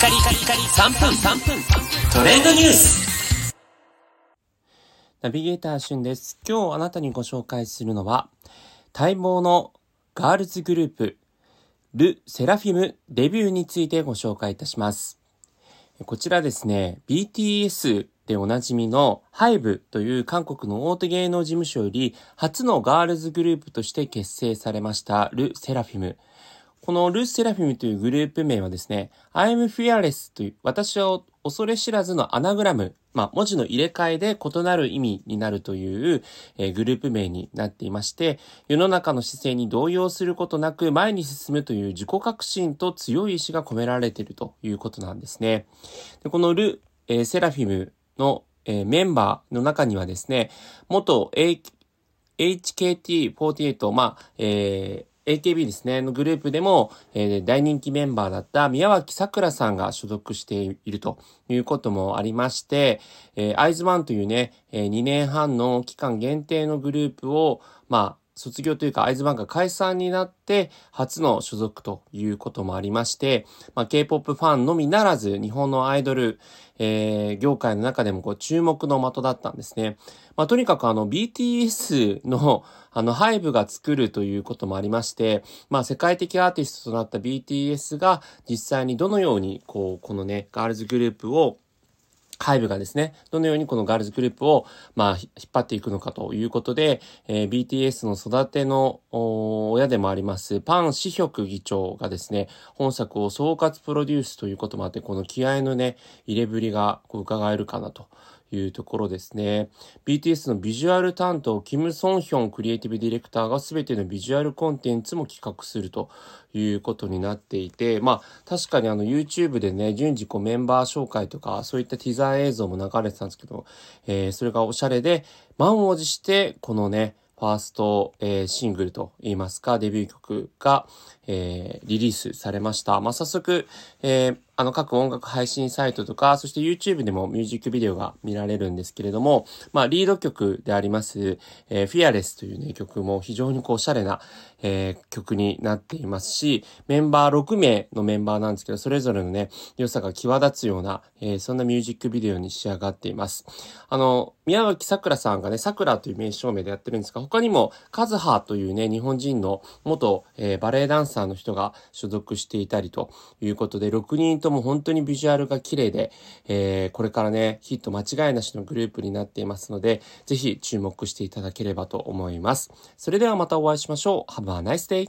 カリカリカリ3分3分トレンドニュースナビゲーターしゅんです。今日あなたにご紹介するのは、待望のガールズグループ、ル・セラフィムデビューについてご紹介いたします。こちらですね、BTS でおなじみの HYBE という韓国の大手芸能事務所より初のガールズグループとして結成されましたル・セラフィム。このル・セラフィムというグループ名はですね、I'm fearless という私は恐れ知らずのアナグラム、まあ文字の入れ替えで異なる意味になるという、えー、グループ名になっていまして、世の中の姿勢に動揺することなく前に進むという自己革新と強い意志が込められているということなんですね。でこのル・えー、セラフィムの、えー、メンバーの中にはですね、元 HKT48、まあ、えー AKB ですね、のグループでも、えー、大人気メンバーだった宮脇桜さんが所属しているということもありまして、えー、アイズワンというね、えー、2年半の期間限定のグループを、まあ、卒業というか、アイズバンが解散になって、初の所属ということもありまして、まあ、K-POP ファンのみならず、日本のアイドル、えー、業界の中でもこう注目の的だったんですね。まあ、とにかくあの BTS のあのハイブが作るということもありまして、まあ、世界的アーティストとなった BTS が実際にどのようにこう、このね、ガールズグループを海部がですね、どのようにこのガールズグループを、まあ、引っ張っていくのかということで、えー、BTS の育ての親でもあります、パン・シヒョク議長がですね、本作を総括プロデュースということもあって、この気合のね、入れぶりがこう伺えるかなと。いうところですね。BTS のビジュアル担当、キム・ソンヒョンクリエイティブディレクターが全てのビジュアルコンテンツも企画するということになっていて、まあ確かにあの YouTube でね、順次こうメンバー紹介とかそういったティザー映像も流れてたんですけど、えー、それがおしゃれで、満を持してこのね、ファースト、えー、シングルと言いますか、デビュー曲が、えー、リリースされました。まあ、早速、えー、あの各音楽配信サイトとか、そして YouTube でもミュージックビデオが見られるんですけれども、まあ、リード曲であります、えー、Fearless というね、曲も非常にこう、おしゃれな、えー、曲になっていますし、メンバー6名のメンバーなんですけど、それぞれのね、良さが際立つような、えー、そんなミュージックビデオに仕上がっています。あの、宮脇桜さんがね、桜という名称名でやってるんですが、他にも、カズハというね、日本人の元、えー、バレエダンサーの人が所属していたりということで、6人とも本当にビジュアルが綺麗で、えー、これからね、ヒット間違いなしのグループになっていますので、ぜひ注目していただければと思います。それではまたお会いしましょう。Have a nice day!